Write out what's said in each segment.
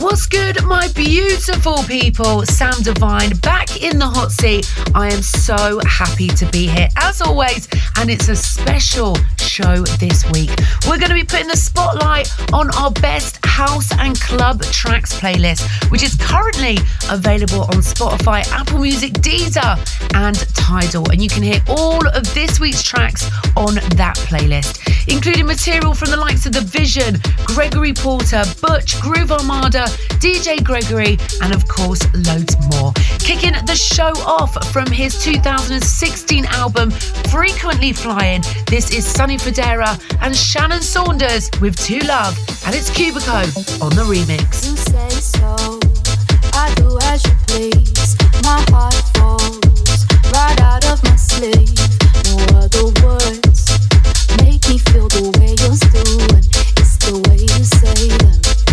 What's good, my beautiful people? Sam Divine back in the hot seat. I am so happy to be here as always, and it's a special show this week. We're going to be putting the spotlight on our best house and club tracks playlist, which is currently available on Spotify, Apple Music, Deezer, and Tidal. And you can hear all of this week's tracks on that playlist, including material from the likes of The Vision, Gregory Porter, Butch, Groove Armada, DJ Gregory, and of course, loads more. Kicking the show off from his 2016 album, Frequently Flying, this is Sonny Fodera and Shannon Saunders with Two Love, and it's Cubico on the remix. You say so, I do as you please. My heart falls right out of my sleeve. No other words make me feel the way. It's the way you say them.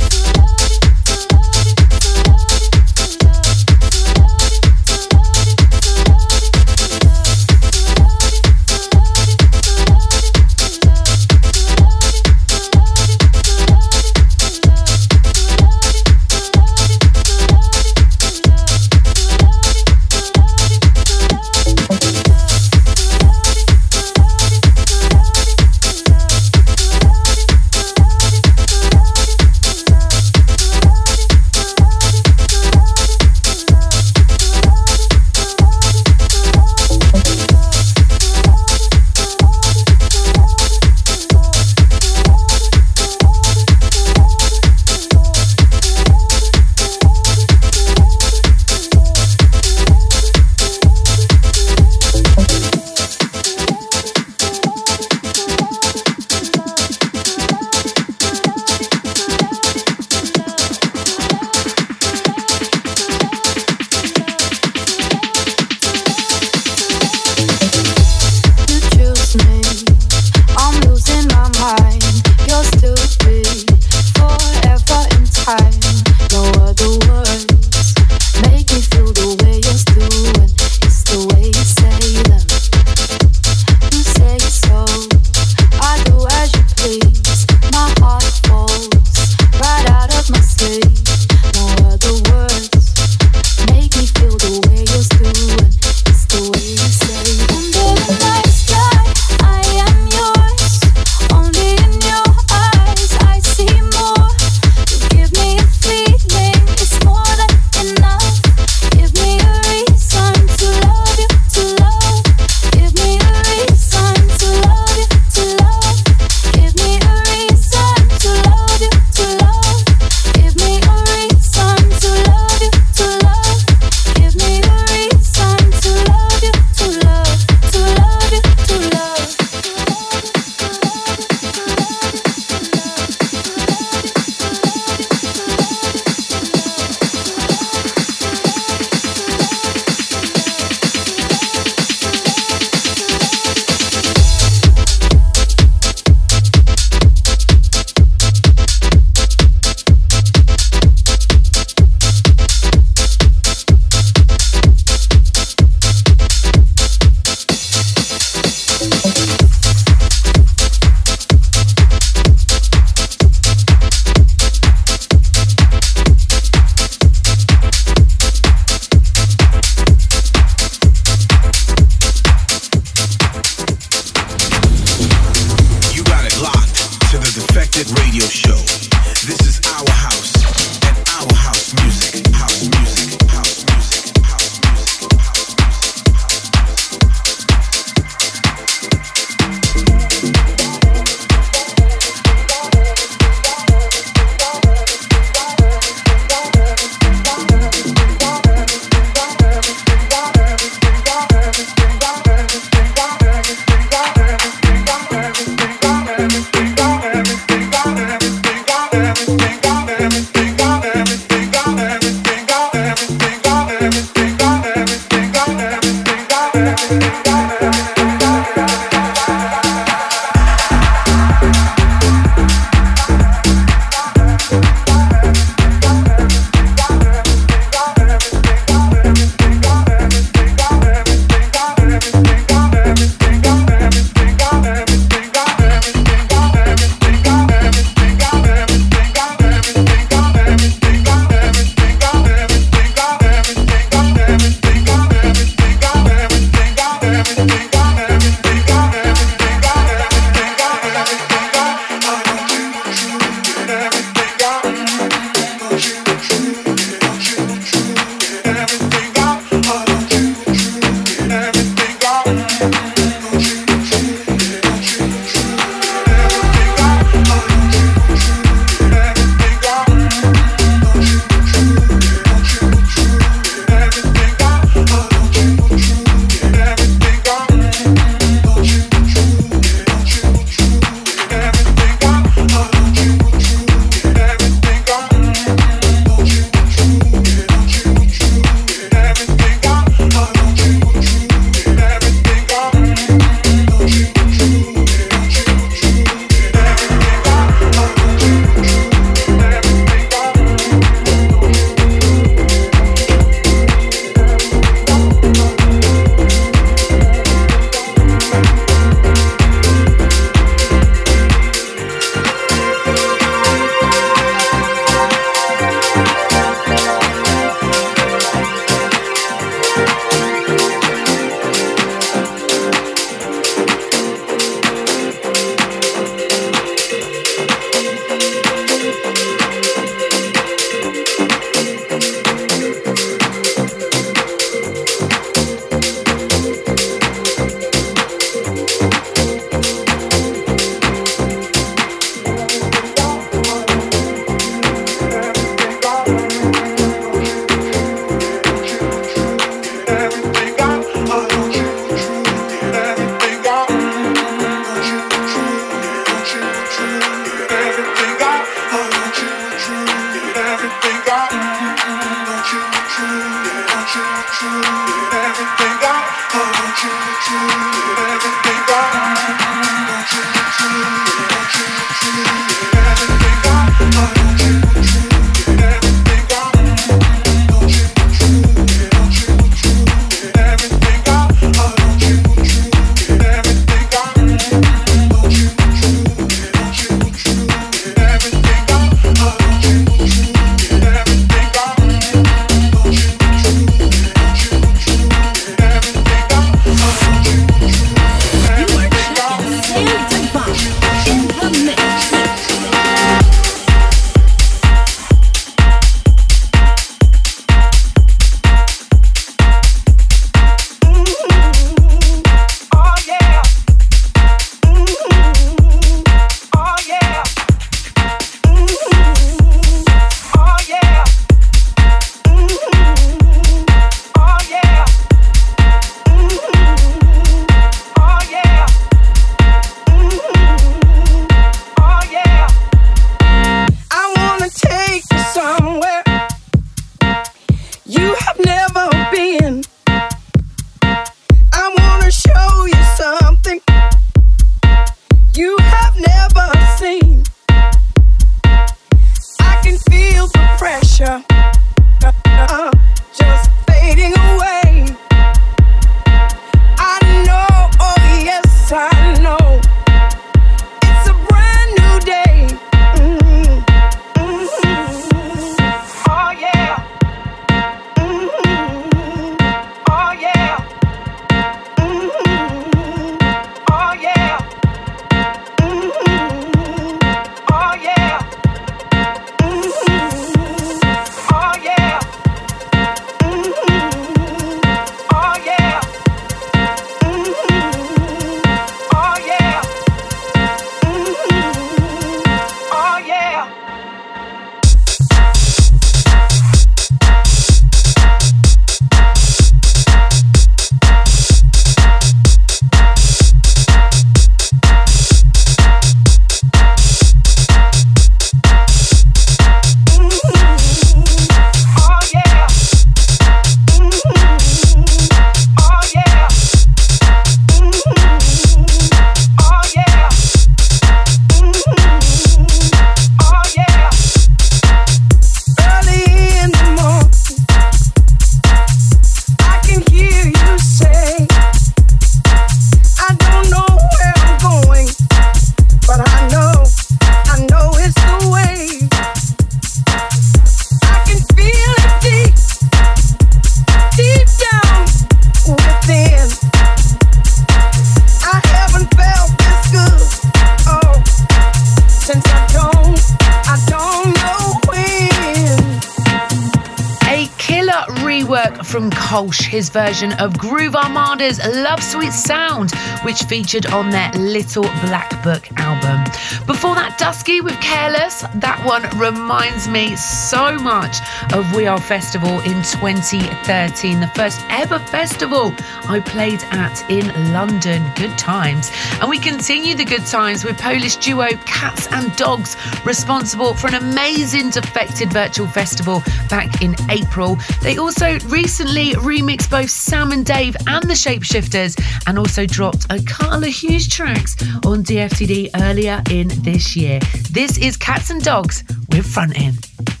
His version of Groove Armada's Love Sweet Sound, which featured on their Little Black Book album. Before that, Dusky with Careless, that one reminds me so much of We Are Festival in 2013, the first ever festival I played at in London. Good times. And we continue the good times with Polish duo Cats and Dogs, responsible for an amazing Defected virtual festival back in April. They also recently remixed both Sam and Dave and the Shapeshifters and also dropped a couple of huge tracks on DFTD earlier in this year. This is Cats and Dogs with Frontin'. don't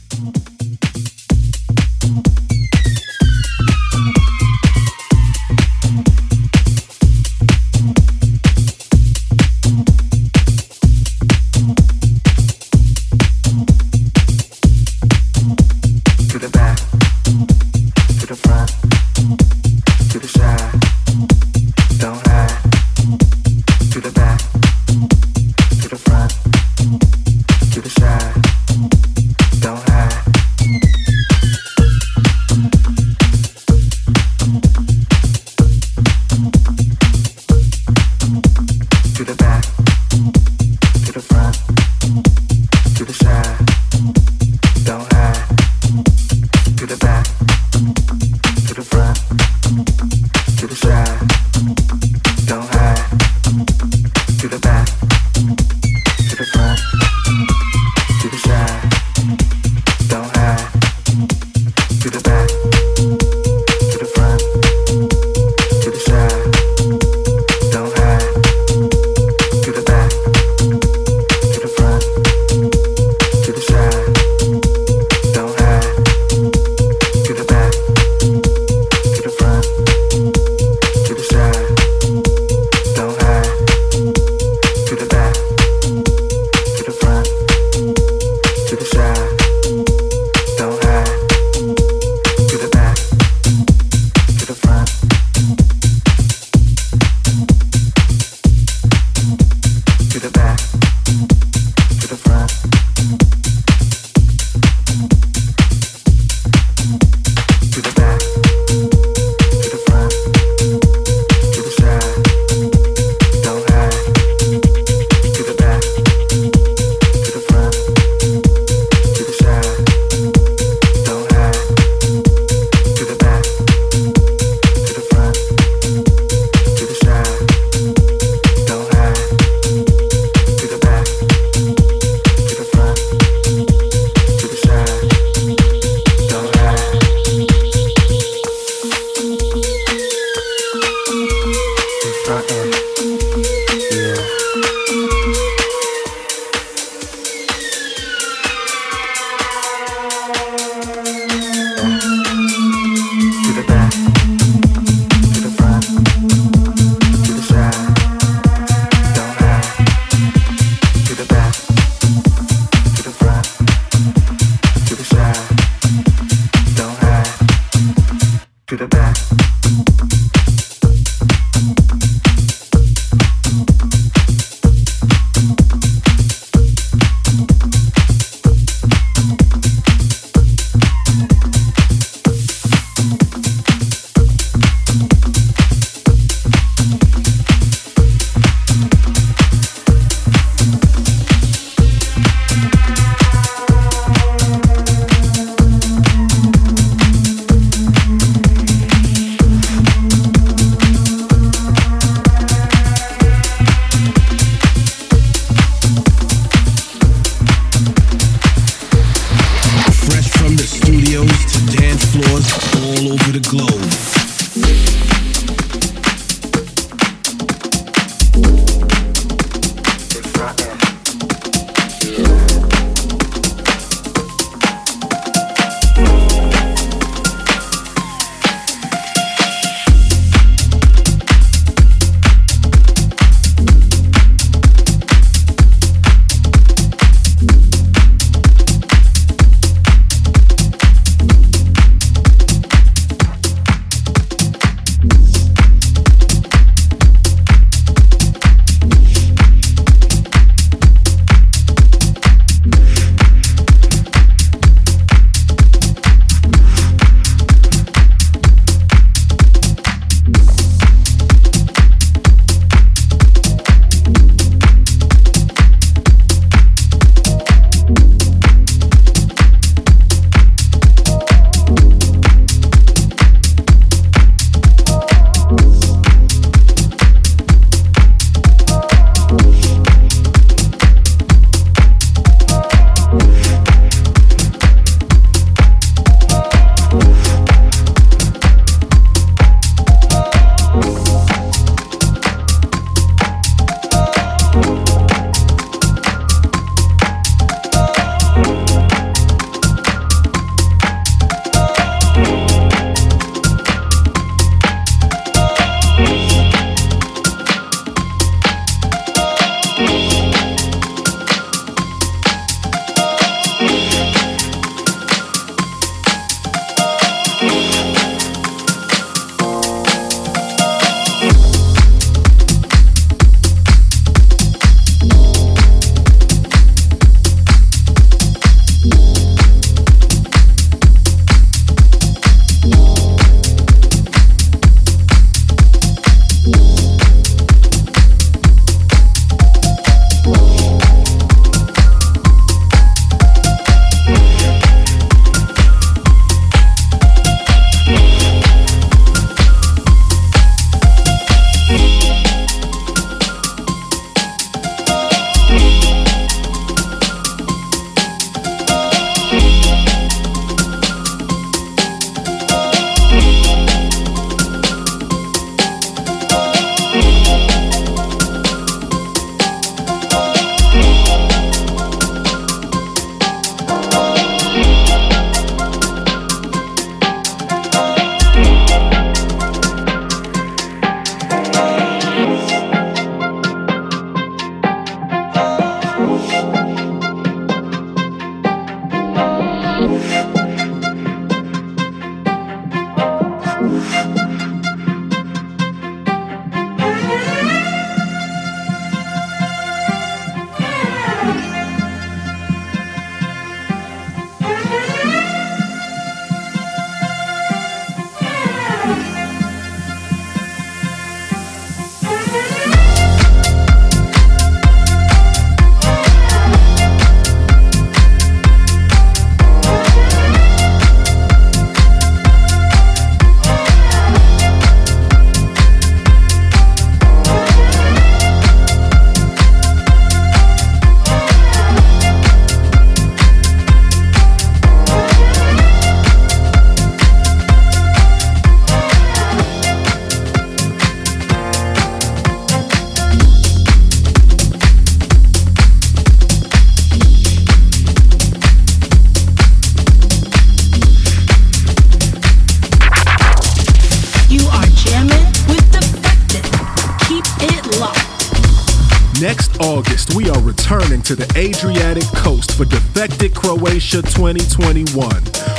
Croatia 2021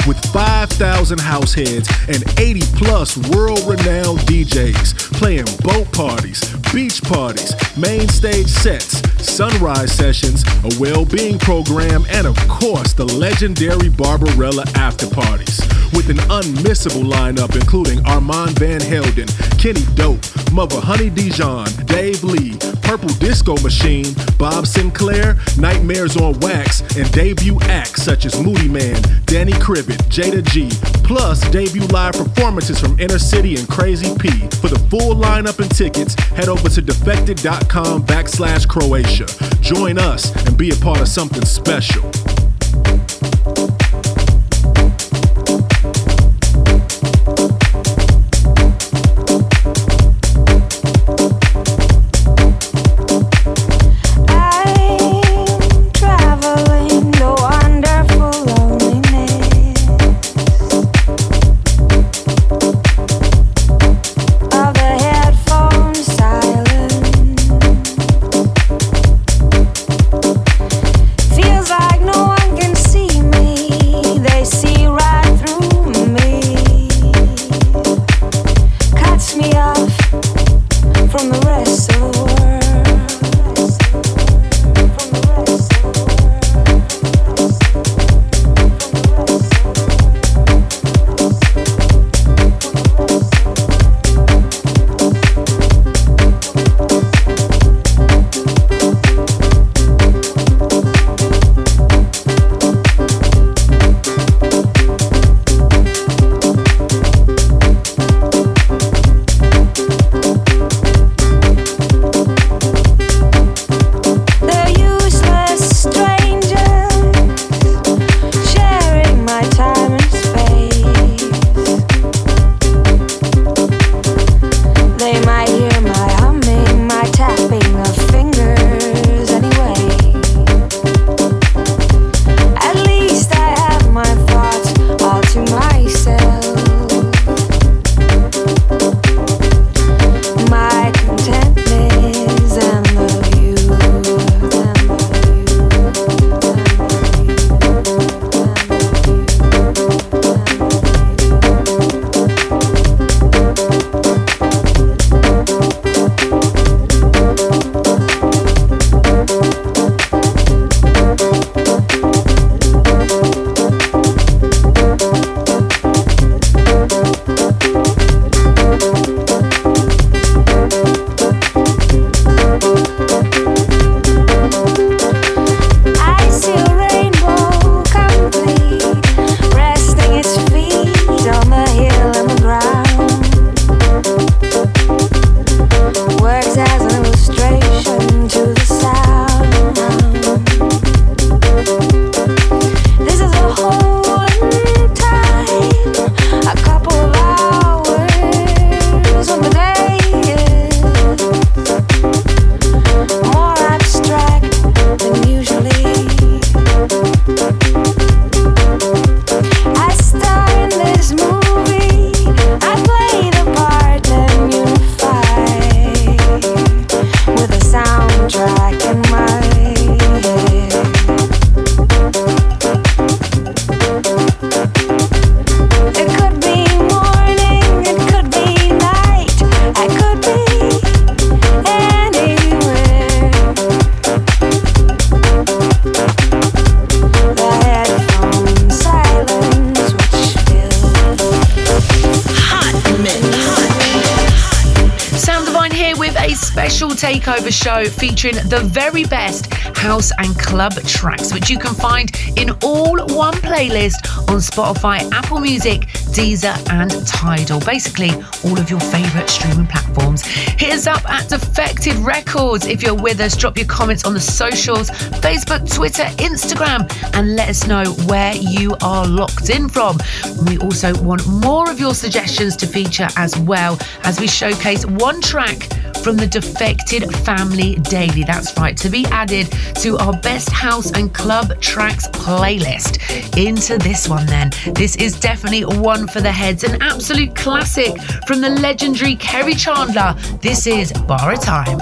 with 5,000 house heads and 80 plus world renowned DJs playing boat parties, beach parties, main stage sets, sunrise sessions, a well being program, and of course, the legendary Barbarella after parties. With an unmissable lineup including Armand Van Helden, Kenny Dope, Mother Honey Dijon, Dave Lee, Purple Disco Machine, Bob Sinclar, Nightmares on Wax, and debut acts such as Moodymann, Danny Krivit, Jayda G, plus debut live performances from Inner City and Crazy P. For the full lineup and tickets, head over to defected.com backslash Croatia. Join us and be a part of something special. Featuring the very best house and club tracks, which you can find in all one playlist on Spotify, Apple Music, Deezer, and Tidal. Basically, all of your favorite streaming platforms. Hit us up at Defected Records if you're with us. Drop your comments on the socials Facebook, Twitter, Instagram, and let us know where you are locked in from. We also want more of your suggestions to feature as well as we showcase one track from the Defected Family Daily. That's right, to be added to our best house and club tracks playlist. Into this one, then. This is definitely one for the heads, an absolute classic from the legendary Kerri Chandler. This is Bar Time.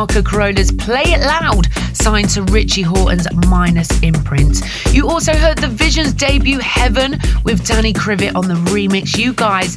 Marco Carola's Play It Loud, signed to Richie Hawtin's Minus imprint. You also heard the Visions debut Heaven with Danny Krivit on the remix. You guys,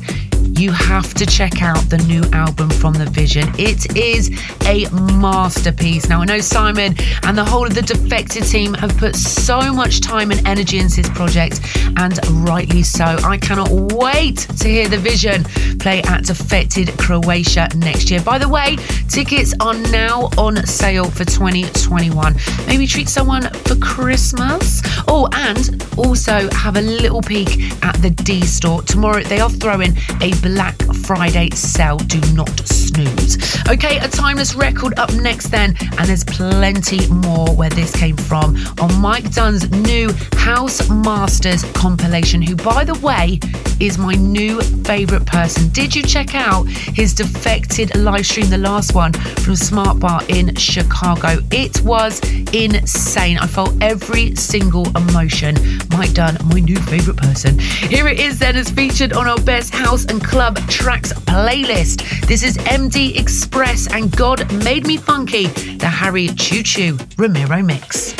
you have to check out the new album from The Vision. It is a masterpiece. Now, I know Simon and the whole of the Defected team have put so much time and energy into this project, and rightly so. I cannot wait to hear The Vision play at Defected Croatia next year. By the way, tickets are now on sale for 2021. Maybe treat someone for Christmas. Oh, and also have a little peek at the D store. Tomorrow they are throwing a Black Friday sale. Do not snooze. Okay, a timeless record up next then, and there's plenty more where this came from on Mike Dunn's new House Masters compilation, who, by the way, is my new favourite person. Did you check out his defected live stream, the last one from Smart Bar in Chicago? It was insane. I felt every single emotion. Mike Dunn, my new favourite person. Here it is then, as featured on our best house and club tracks playlist. This is MD X-Press and God Made Me Funky, the Harry Choo Choo Romero mix.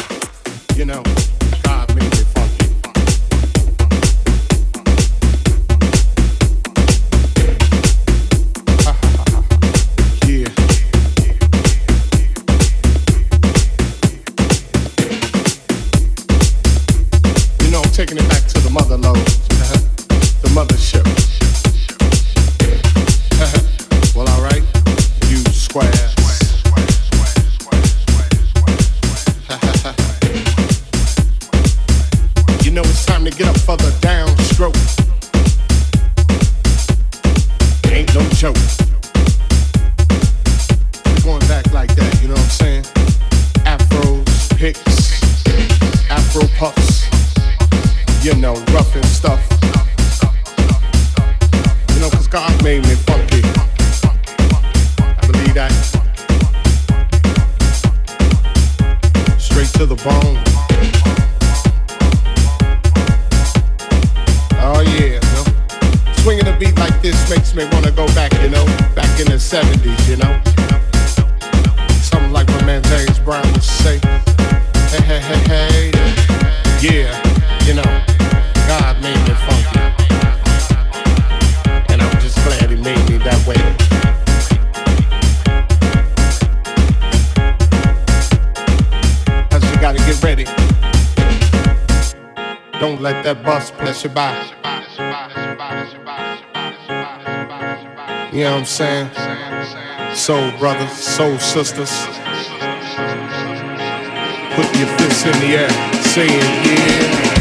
You know, for the downstroke. Ain't no joke. We're going back like that, you know what I'm saying? Afros, picks, afro puffs, you know, rough and stuff. You know, cause God made me funky. I believe that. Straight to the bone. 70s, you know. Something like my man James Brown would say. Hey, hey, hey, hey. Yeah, you know, God made me funky. And I'm just glad he made me that way. Cause you gotta get ready. Don't let that bus pass you by. You know what I'm saying? Soul brothers, soul sisters. Put your fists in the air, saying yeah.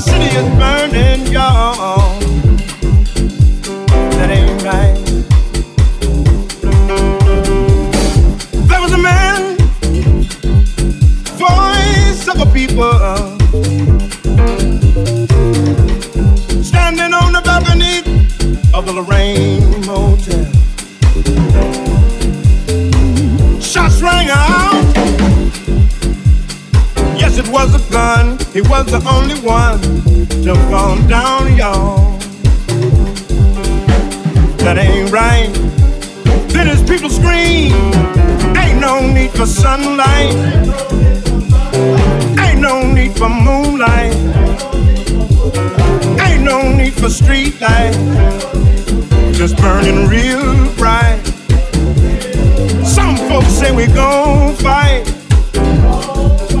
The city is burning, y'all. That ain't right. There was a man, voice of a people, standing on the balcony of the Lorraine Motel. Shots rang out. Yes, it was a gun. He was the only one to fall down, y'all. That ain't right. Then his people scream, ain't no need for sunlight. Ain't no need for moonlight. Ain't no need for street light. Just burning real bright. Some folks say we gon' fight.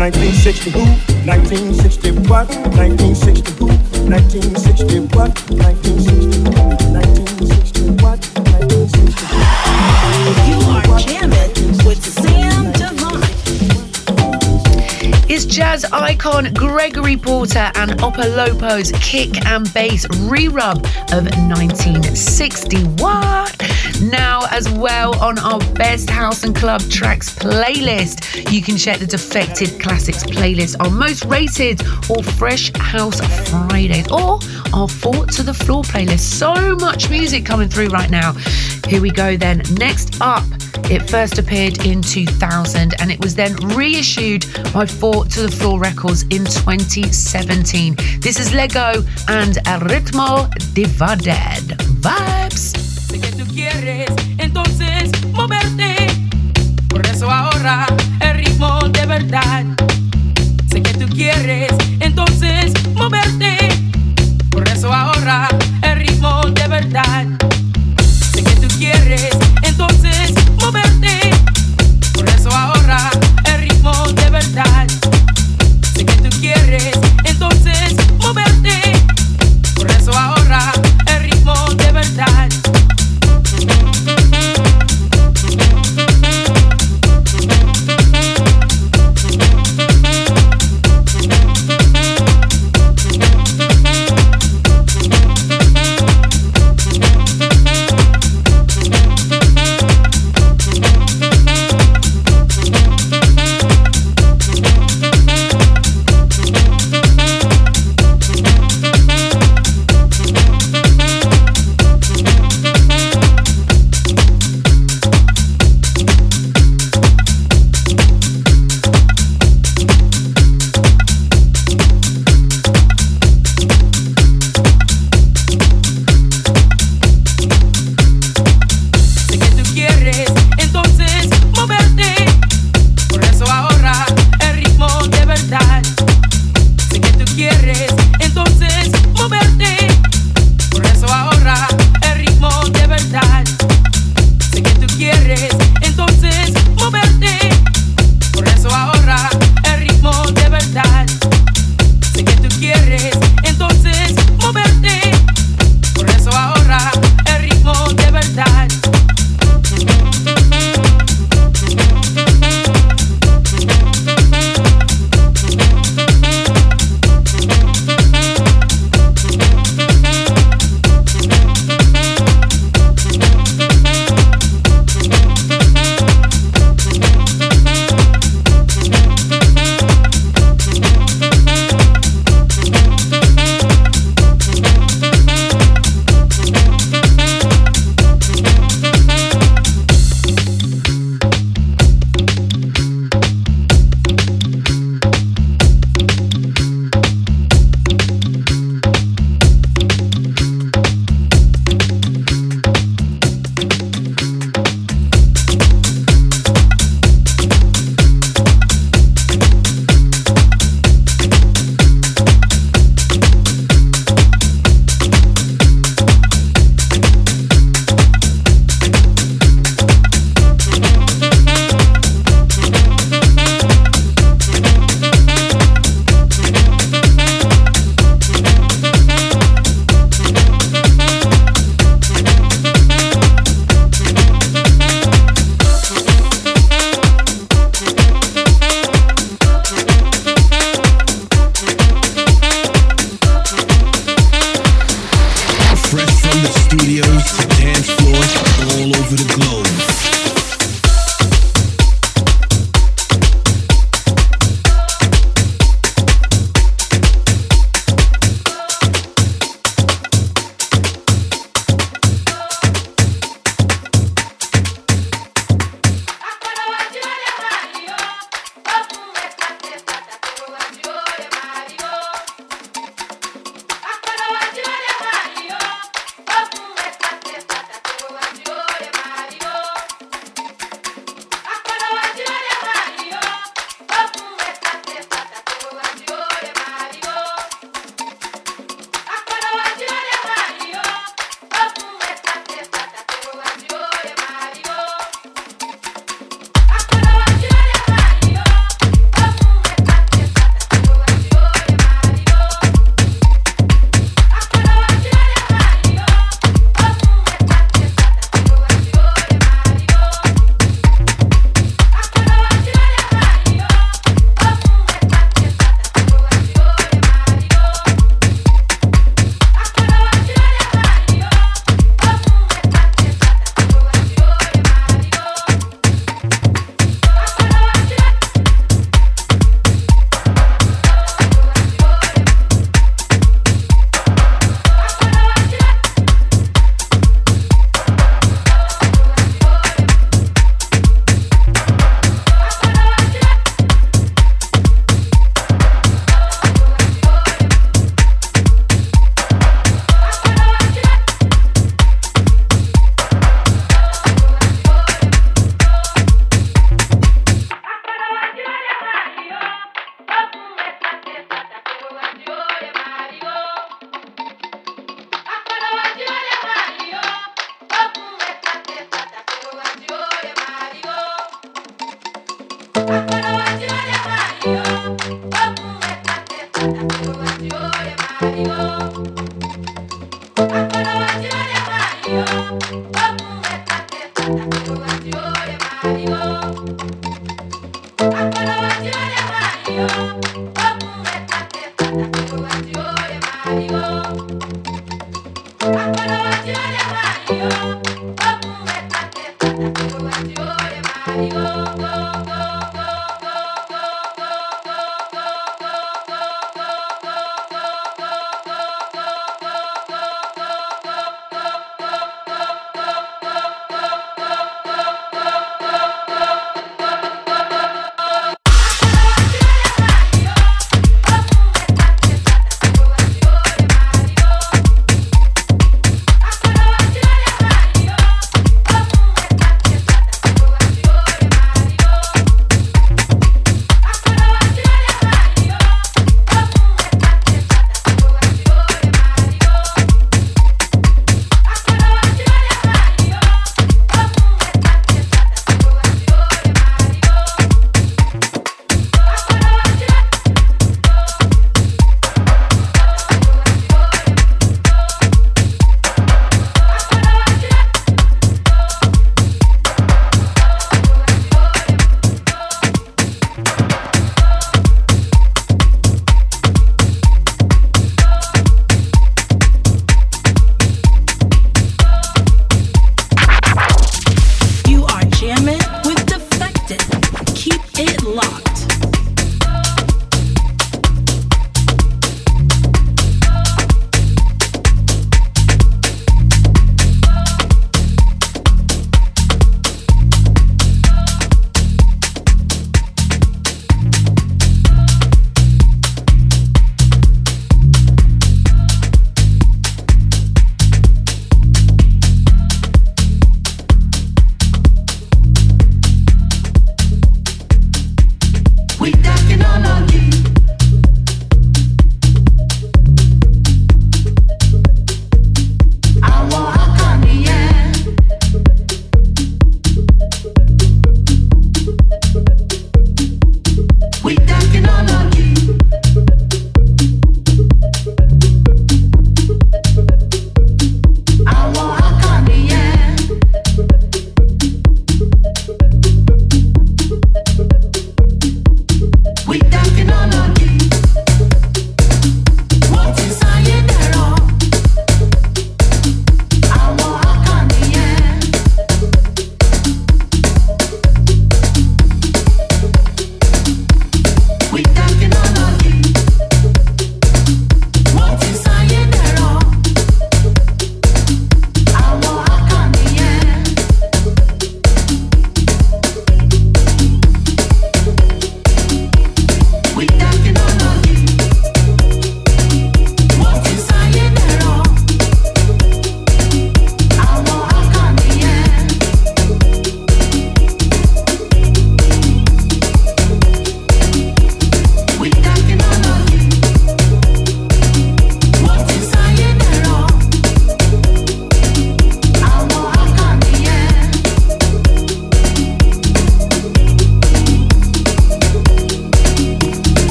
1960 who? 1960 what? 1960 who? 1960 what? 1960 who? 1960 what? 1960 You are jamming with Sam Divine. It's jazz icon Gregory Porter and Opolopo's kick and bass re-rub of 1961. As well on our Best House and Club Tracks playlist, you can check the Defected Classics playlist, our most rated or Fresh House Fridays, or our Four to the Floor playlist. So much music coming through right now. Here we go then. Next up, it first appeared in 2000 and it was then reissued by Four to the Floor Records in 2017. This is Lego and El Ritmo Divided. Vibes. Entonces moverte. Por eso ahora el ritmo de verdad. Sé que tú quieres entonces moverte. Por eso ahora el ritmo de verdad. Sé que tú quieres entonces moverte. Por eso ahora el ritmo de verdad. Sé que tú quieres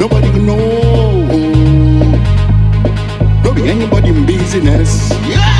Nobody know. No be anybody in business. Yeah.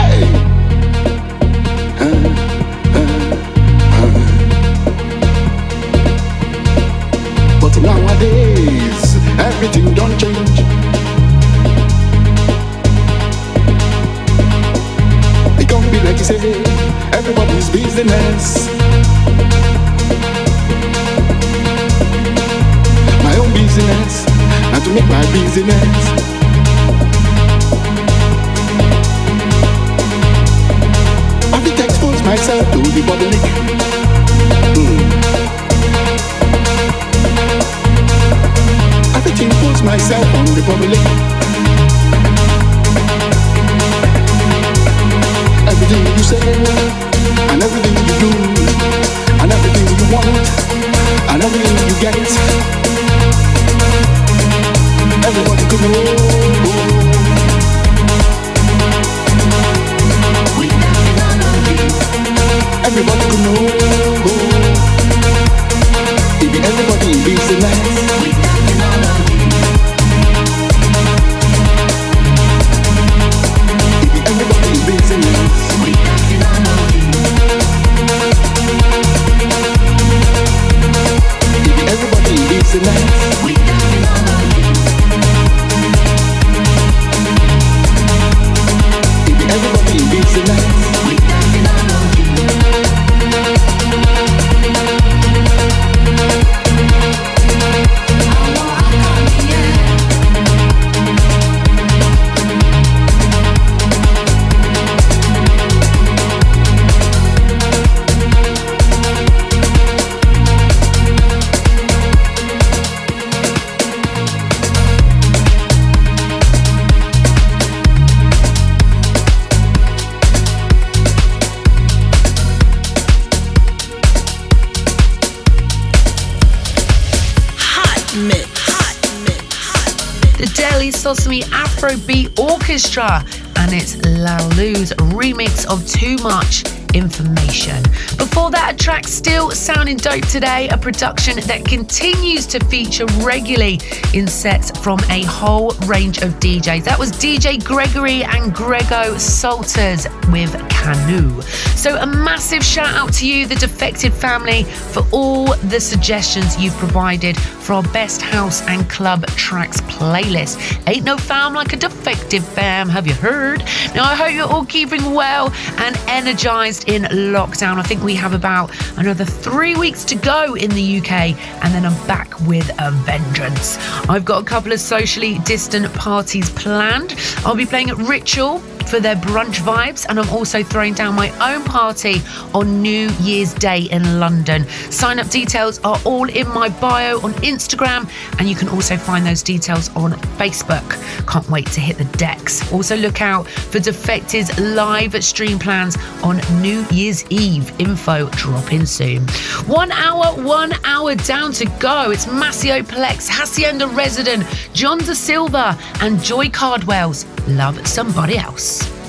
Today, a production that continues to feature regularly in sets from a whole range of DJs. That was DJ Gregory and Gregor Salto with Canoe. So, a massive shout out to you, the Defected family, for all the suggestions you've provided for our best house and club tracks playlist. Ain't no fam like a Defected fam, have you heard? Now, I hope you're all keeping well and energized in lockdown. I think we have about another three weeks to go in the UK, and then I'm back with a vengeance. I've got a couple of socially distant parties planned. I'll be playing at Ritual for their brunch vibes, and I'm also throwing down my own party on New Year's Day in London. Sign up details are all in my bio on Instagram, and you can also find those details on Facebook. Can't wait to hit the decks. Also, look out for Defected's live stream plans on New Year's Eve. Info dropping soon. One hour, one hour down to go. It's Maceo Plex, Hacienda Resident, John De Silva, and Joi Cardwell's Love Somebody Else.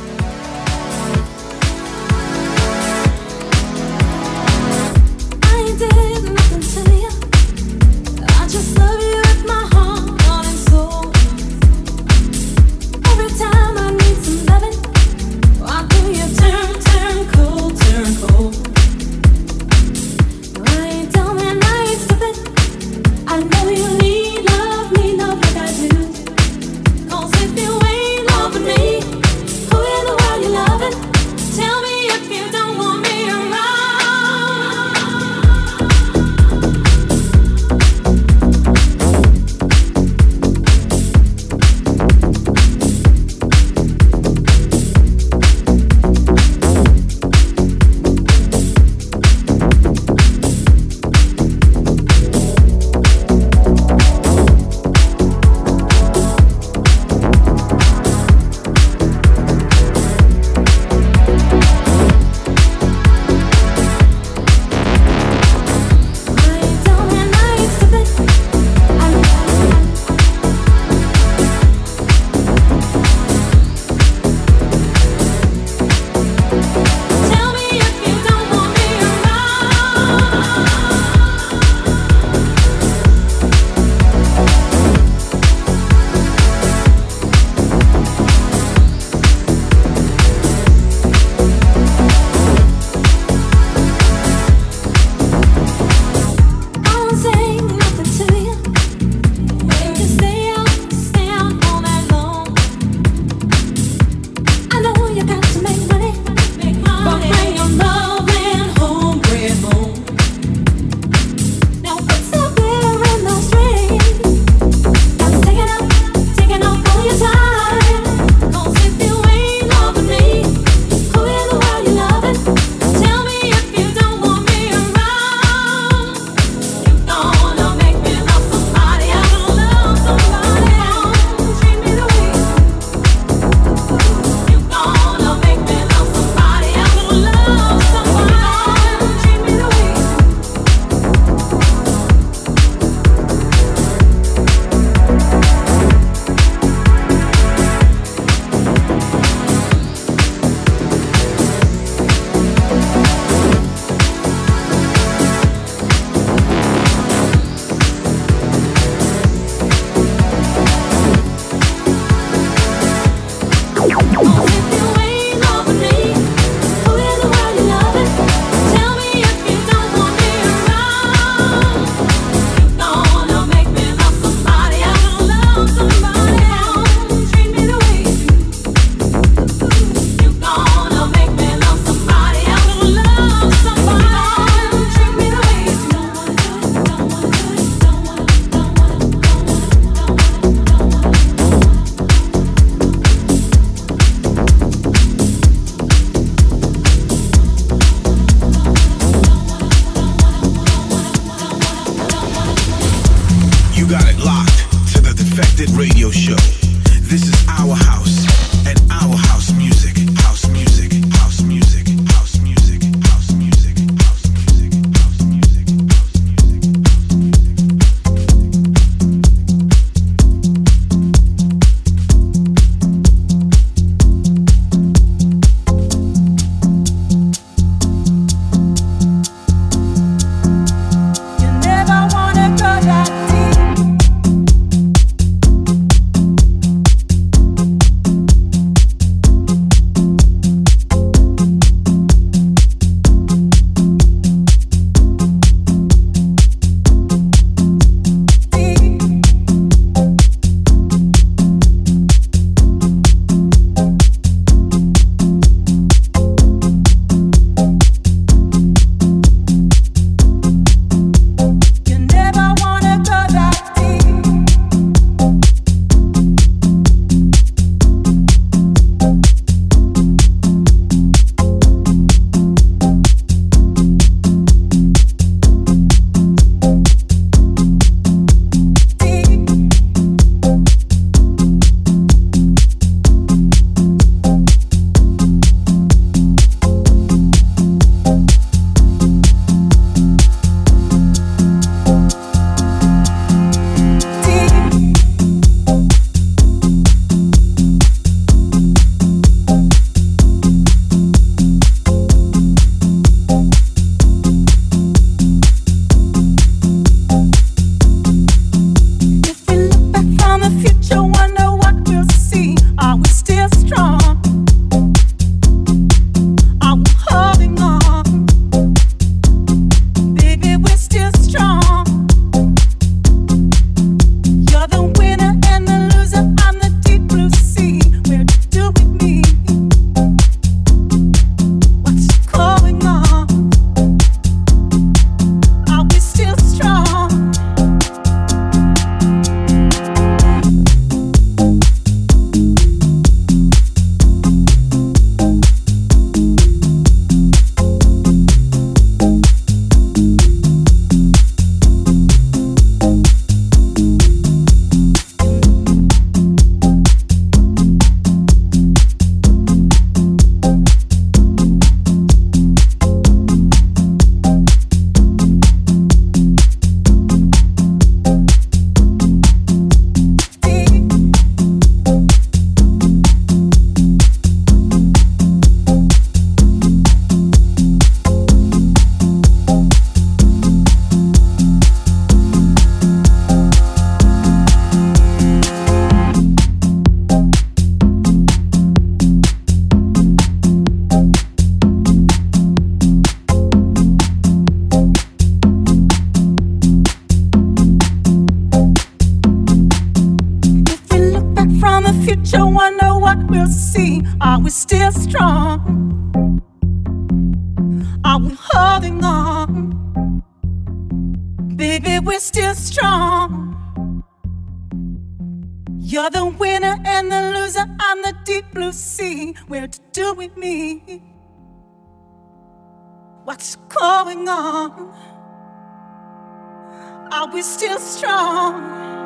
On? Are we still strong?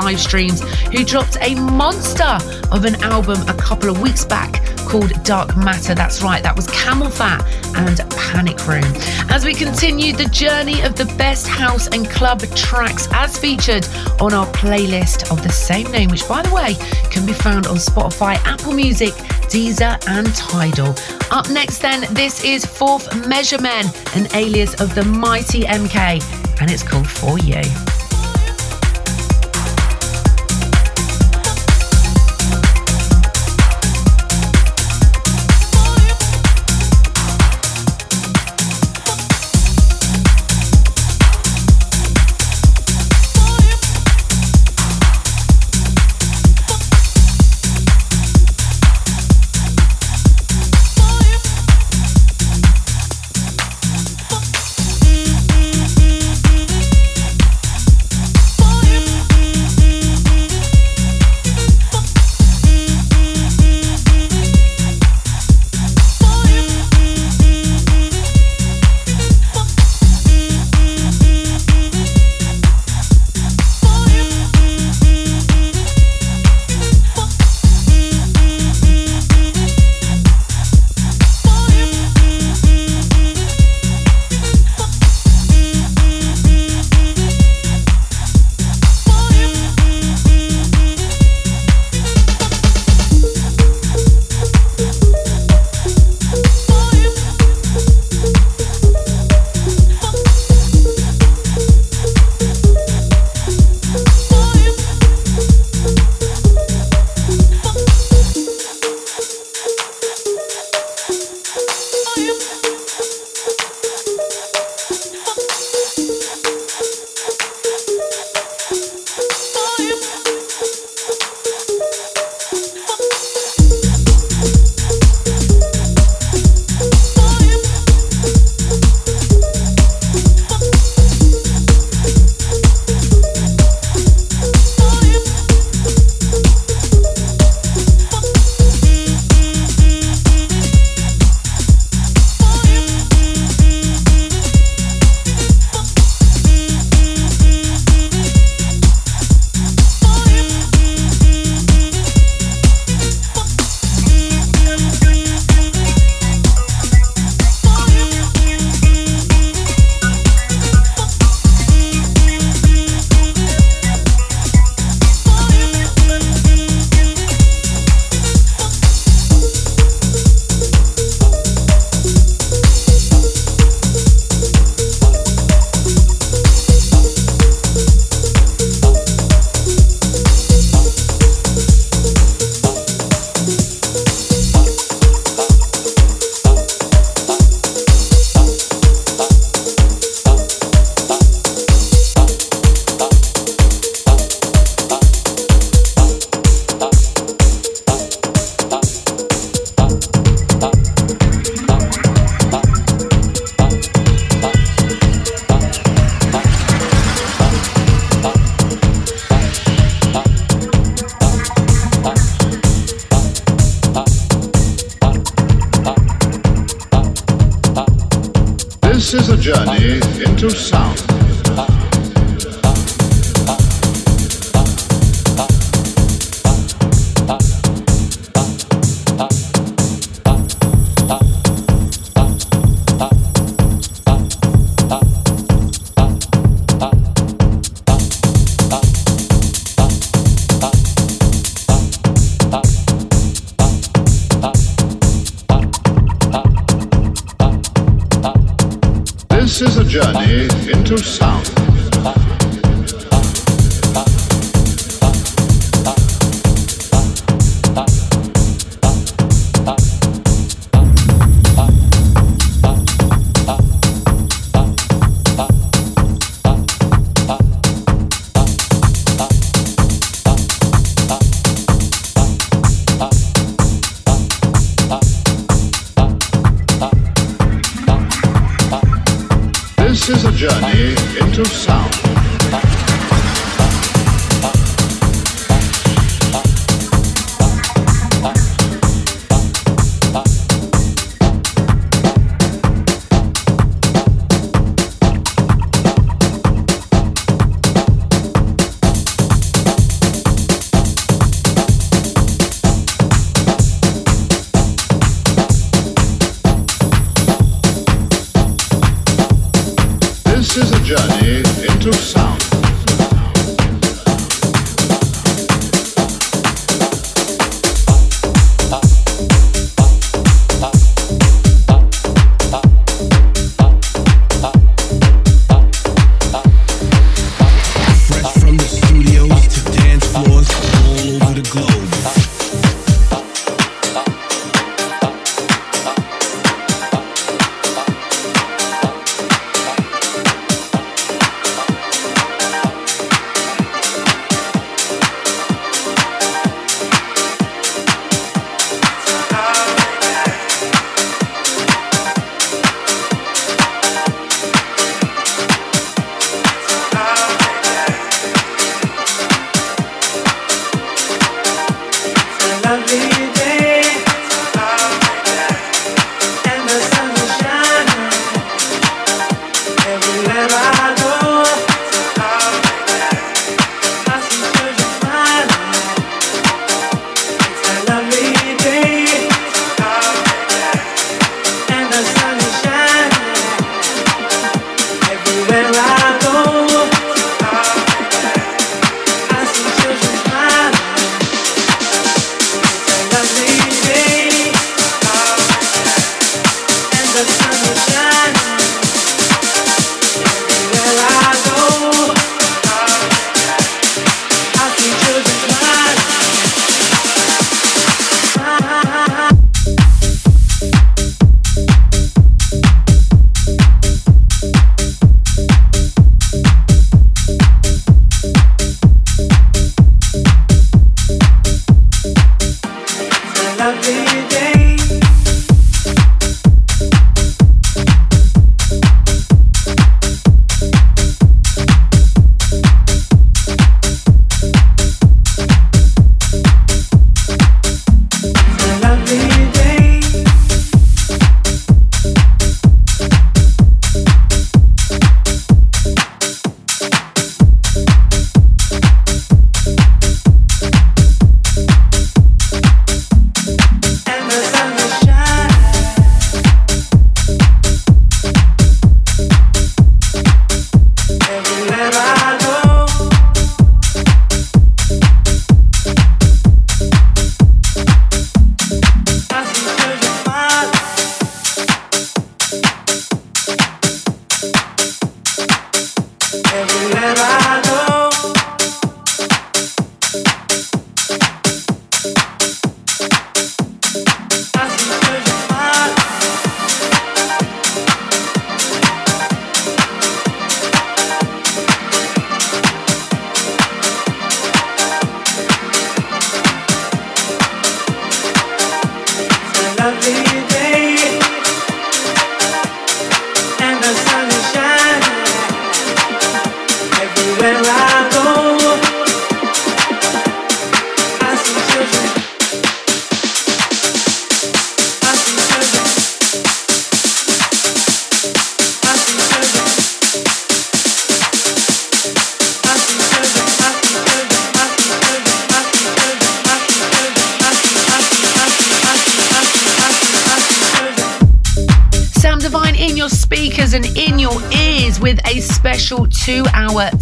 Live streams, who dropped a monster of an album a couple of weeks back called Dark Matter. That's right, that was CamelPhat and Panic Room. As we continue the journey of the best house and club tracks as featured on our playlist of the same name, which by the way can be found on Spotify, Apple Music, Deezer, and Tidal. Up next, then, this is Fourth Measure Men, an alias of the mighty MK, and it's called For You.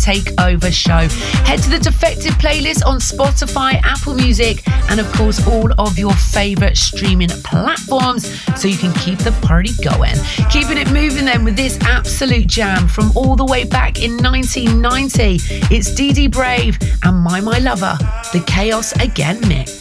Takeover Show. Head to the Defected playlist on Spotify, Apple Music, and of course, all of your favorite streaming platforms so you can keep the party going. Keeping it moving then with this absolute jam from all the way back in 1990. It's Dee Brave and My My Lover, the Chaos Again mix.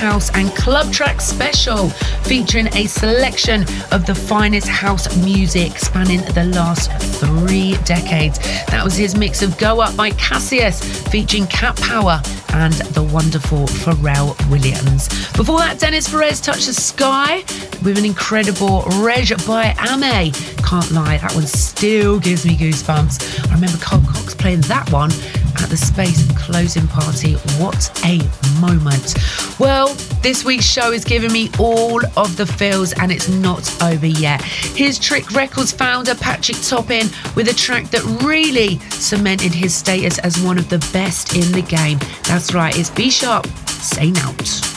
House and club track special, featuring a selection of the finest house music spanning the last three decades. That was his mix of Go Up by Cassius, featuring Cat Power and the wonderful Pharrell Williams. Before that, Dennis Perez touched the sky with an incredible Rej by Ame. Can't lie, that one still gives me goosebumps. I remember Carl Cox playing that one at the Space closing party. What a moment. Well, this week's show is giving me all of the feels and it's not over yet. Here's Trick Records founder Patrick Topping with a track that really cemented his status as one of the best in the game. That's right, it's Be Sharp, Say Owt.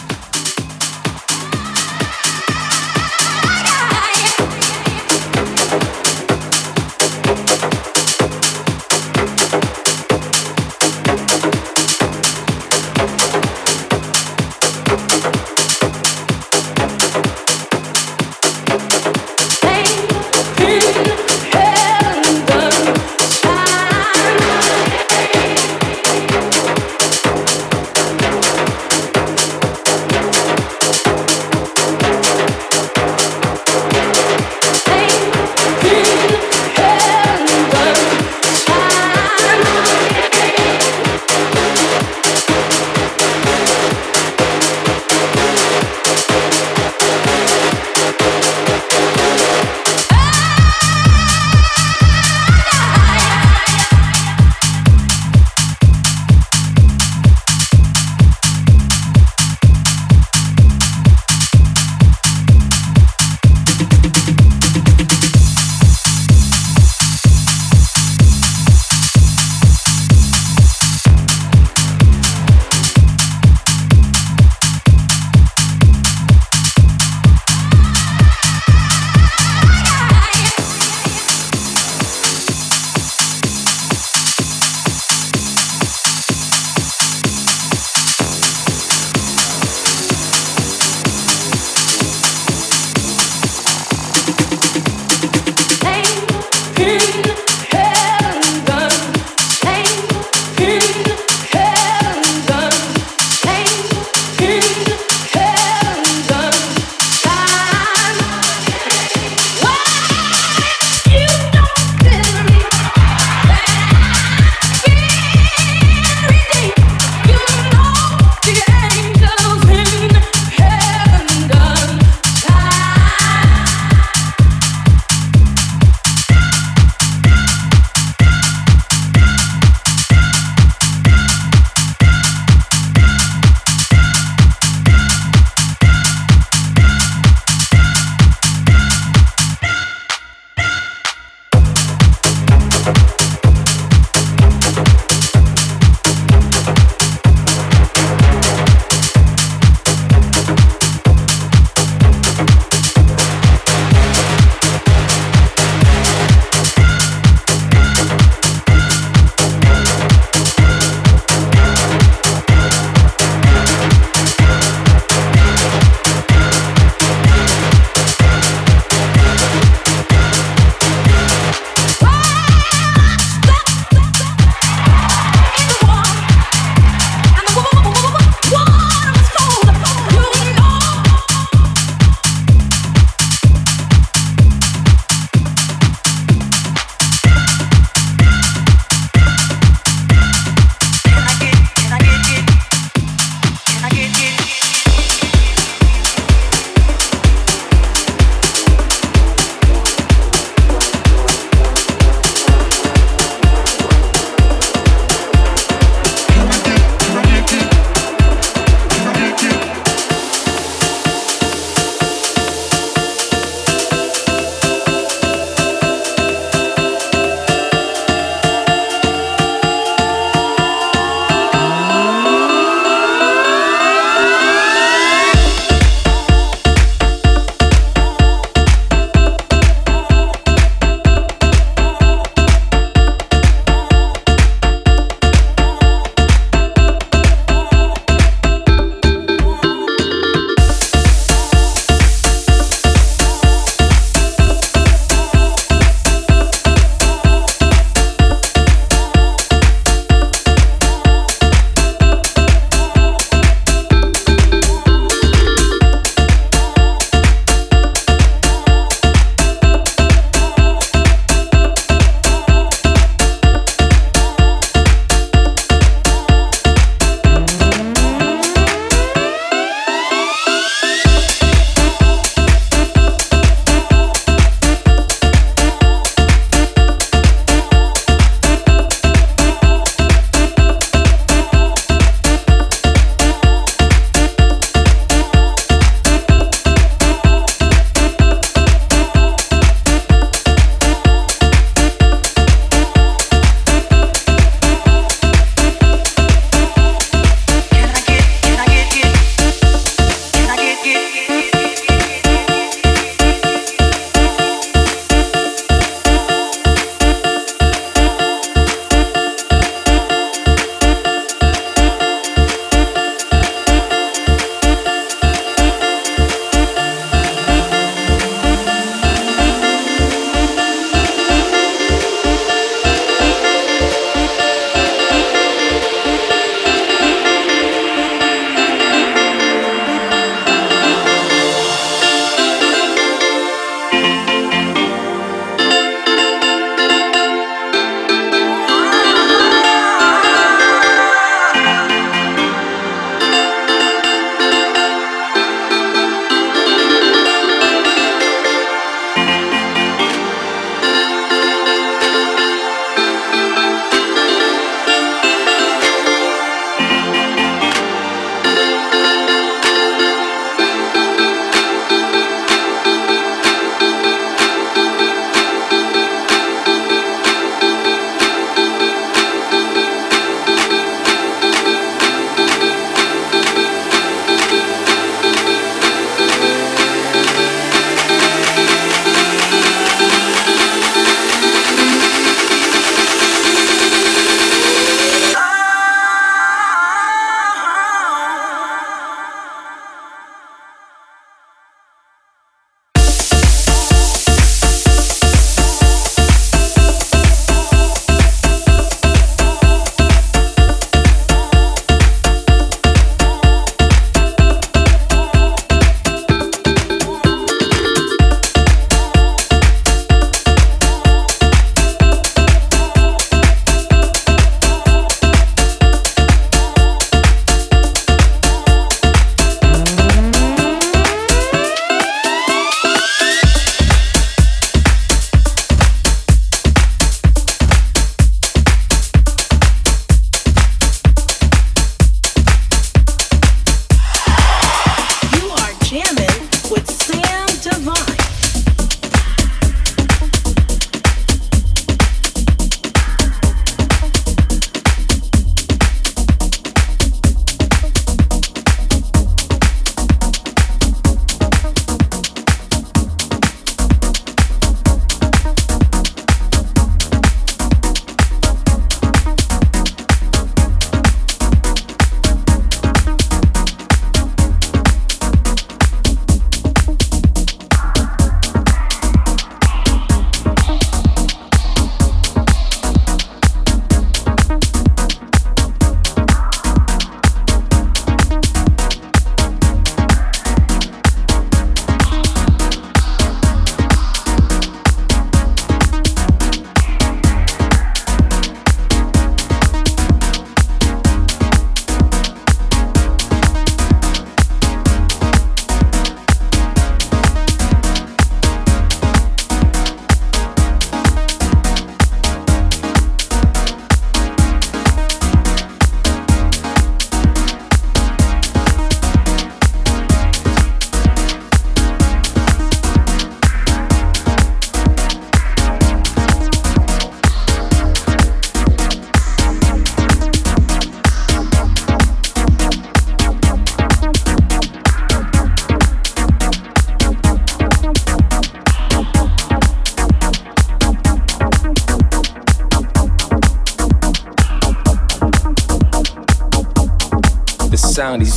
Sound is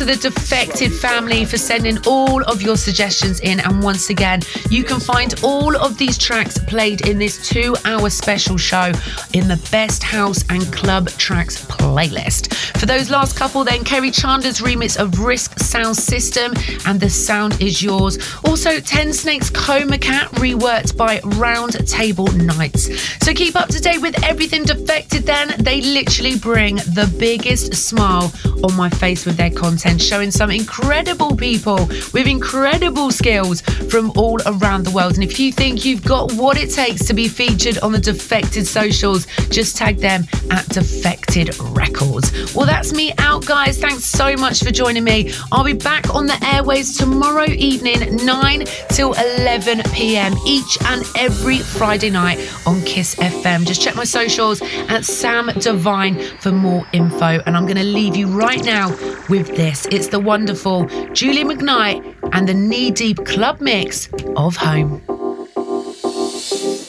to the Defected family for sending all of your suggestions in. And once again, you can find all of these tracks played in this two hour special show in the Best House and Club Tracks playlist. For those last couple, then Kerri Chandler's remix of Risk Sound System and The Sound Is Yours. Also, Tensnake's Coma Cat reworked by Round Table Knights. So keep up to date with everything Defected then. They literally bring the biggest smile on my face with their content, showing some incredible people with incredible skills from all around the world. And if you think you've got what it takes to be featured on the Defected socials, just tag them at Defected Records. Well, that's me out, guys. Thanks so much for joining me. I'll be back on the airways tomorrow evening, 9 till 11 p.m. each and every Friday night on Kiss FM. Just check my socials at Sam Divine for more info. And I'm going to leave you right now with this. It's the wonderful Julie McKnight and the knee deep club mix of home.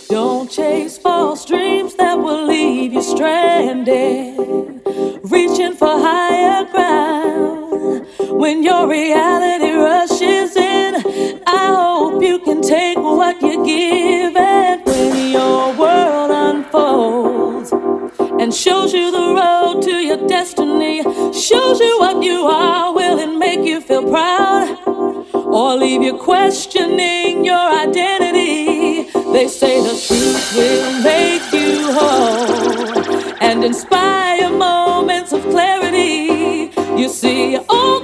Don't chase false dreams that will leave you stranded. Reaching for higher ground. When your reality rushes in, I hope you can take what you're given. When your world unfolds and shows you the road to your destiny. Shows you what you are, will it make you feel proud? Or leave you questioning your identity? They say the truth will make you whole and inspire moments of clarity. You see, all